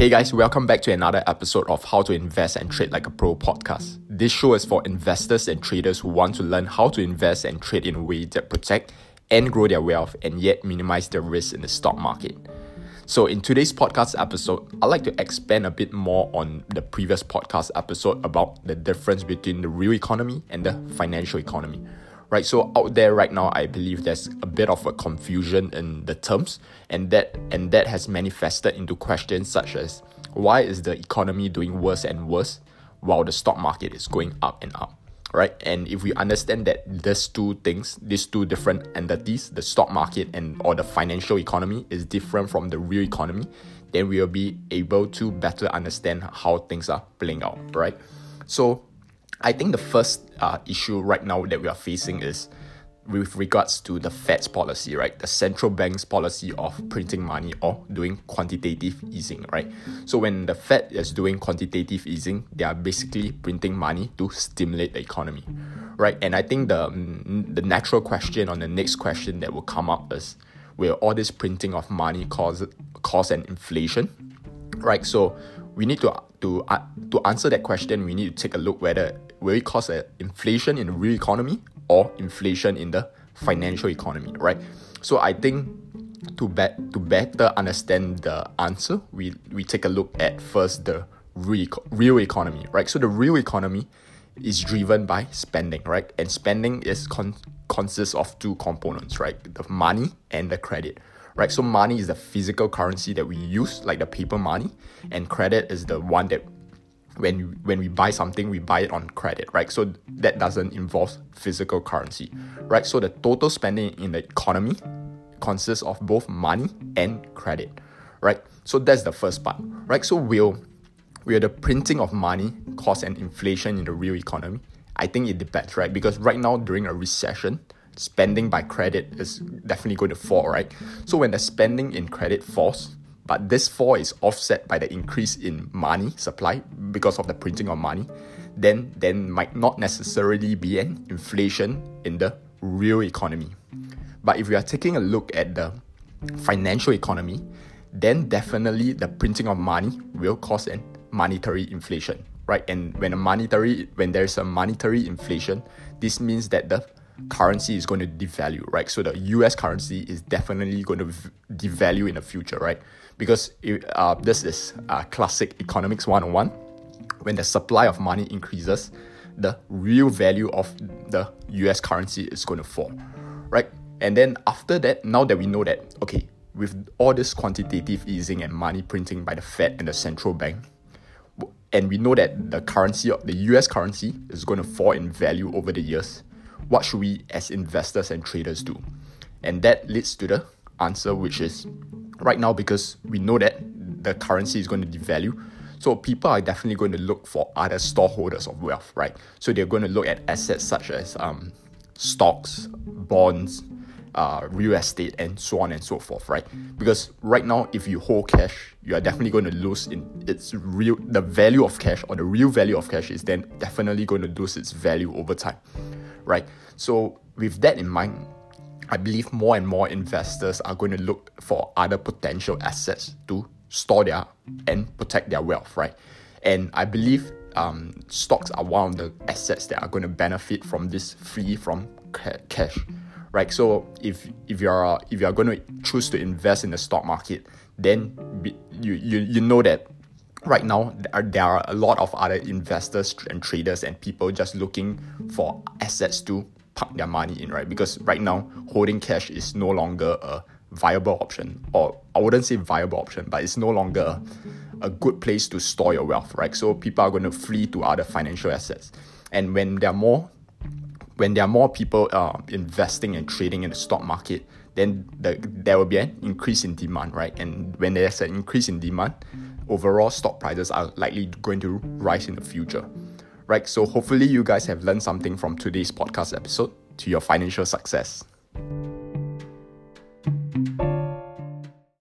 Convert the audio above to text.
Hey guys, welcome back to another episode of How to Invest and Trade Like a Pro podcast. This show is for investors and traders who want to learn how to invest and trade in a way that protect and grow their wealth and yet minimize their risk in the stock market. So, in today's podcast episode, I'd like to expand a bit more on the previous podcast episode about the difference between the real economy and the financial economy right? So out there right now, I believe there's a bit of a confusion in the terms, and that and that has manifested into questions such as why is the economy doing worse and worse while the stock market is going up and up, right? And if we understand that these two things, these two different entities, the stock market and or the financial economy is different from the real economy, then we will be able to better understand how things are playing out, right? So I think the first uh, issue right now that we are facing is with regards to the Fed's policy, right? The central bank's policy of printing money or doing quantitative easing, right? So when the Fed is doing quantitative easing, they are basically printing money to stimulate the economy, right? And I think the mm, the natural question on the next question that will come up is will all this printing of money cause cause an inflation, right? So we need to to uh, to answer that question, we need to take a look whether will it cause an inflation in the real economy or inflation in the financial economy, right? So I think to bet to better understand the answer, we we take a look at first the real, real economy, right? So the real economy is driven by spending, right? And spending is con- consists of two components, right? The money and the credit, right? So money is the physical currency that we use, like the paper money, and credit is the one that when when we buy something, we buy it on credit, right? So that doesn't involve physical currency, right? So the total spending in the economy consists of both money and credit, right? So that's the first part, right? So will will the printing of money cause an inflation in the real economy? I think it depends, right? Because right now during a recession, spending by credit is definitely going to fall, right? So when the spending in credit falls, but this fall is offset by the increase in money supply because of the printing of money, then then might not necessarily be an inflation in the real economy. But if we are taking a look at the financial economy, then definitely the printing of money will cause an monetary inflation, right? And when a monetary when there's a monetary inflation, this means that the currency is going to devalue, right? So the US currency is definitely going to devalue in the future, right? because it, uh, this is uh, classic economics 101 when the supply of money increases the real value of the US currency is going to fall right and then after that now that we know that okay with all this quantitative easing and money printing by the Fed and the central bank and we know that the currency the US currency is going to fall in value over the years what should we as investors and traders do and that leads to the answer which is right now because we know that the currency is going to devalue. So people are definitely going to look for other storeholders of wealth, right? So they're going to look at assets such as um, stocks, bonds, uh, real estate, and so on and so forth, right? Because right now, if you hold cash, you are definitely going to lose in its real the value of cash or the real value of cash is then definitely going to lose its value over time, right? So with that in mind, I believe more and more investors are going to look for other potential assets to store their and protect their wealth, right? And I believe um, stocks are one of the assets that are going to benefit from this free from cash, right? So if if you're if you're going to choose to invest in the stock market, then you you you know that right now there are a lot of other investors and traders and people just looking for assets to park their money in, right? Because right now, holding cash is no longer a viable option, or I wouldn't say viable option, but it's no longer a, good place to store your wealth, right? So people are going to flee to other financial assets, and when there are more, when there are more people uh, investing and trading in the stock market, then the, there will be an increase in demand, right? And when there's an increase in demand, overall stock prices are likely going to rise in the future right? So hopefully you guys have learned something from today's podcast episode to your financial success.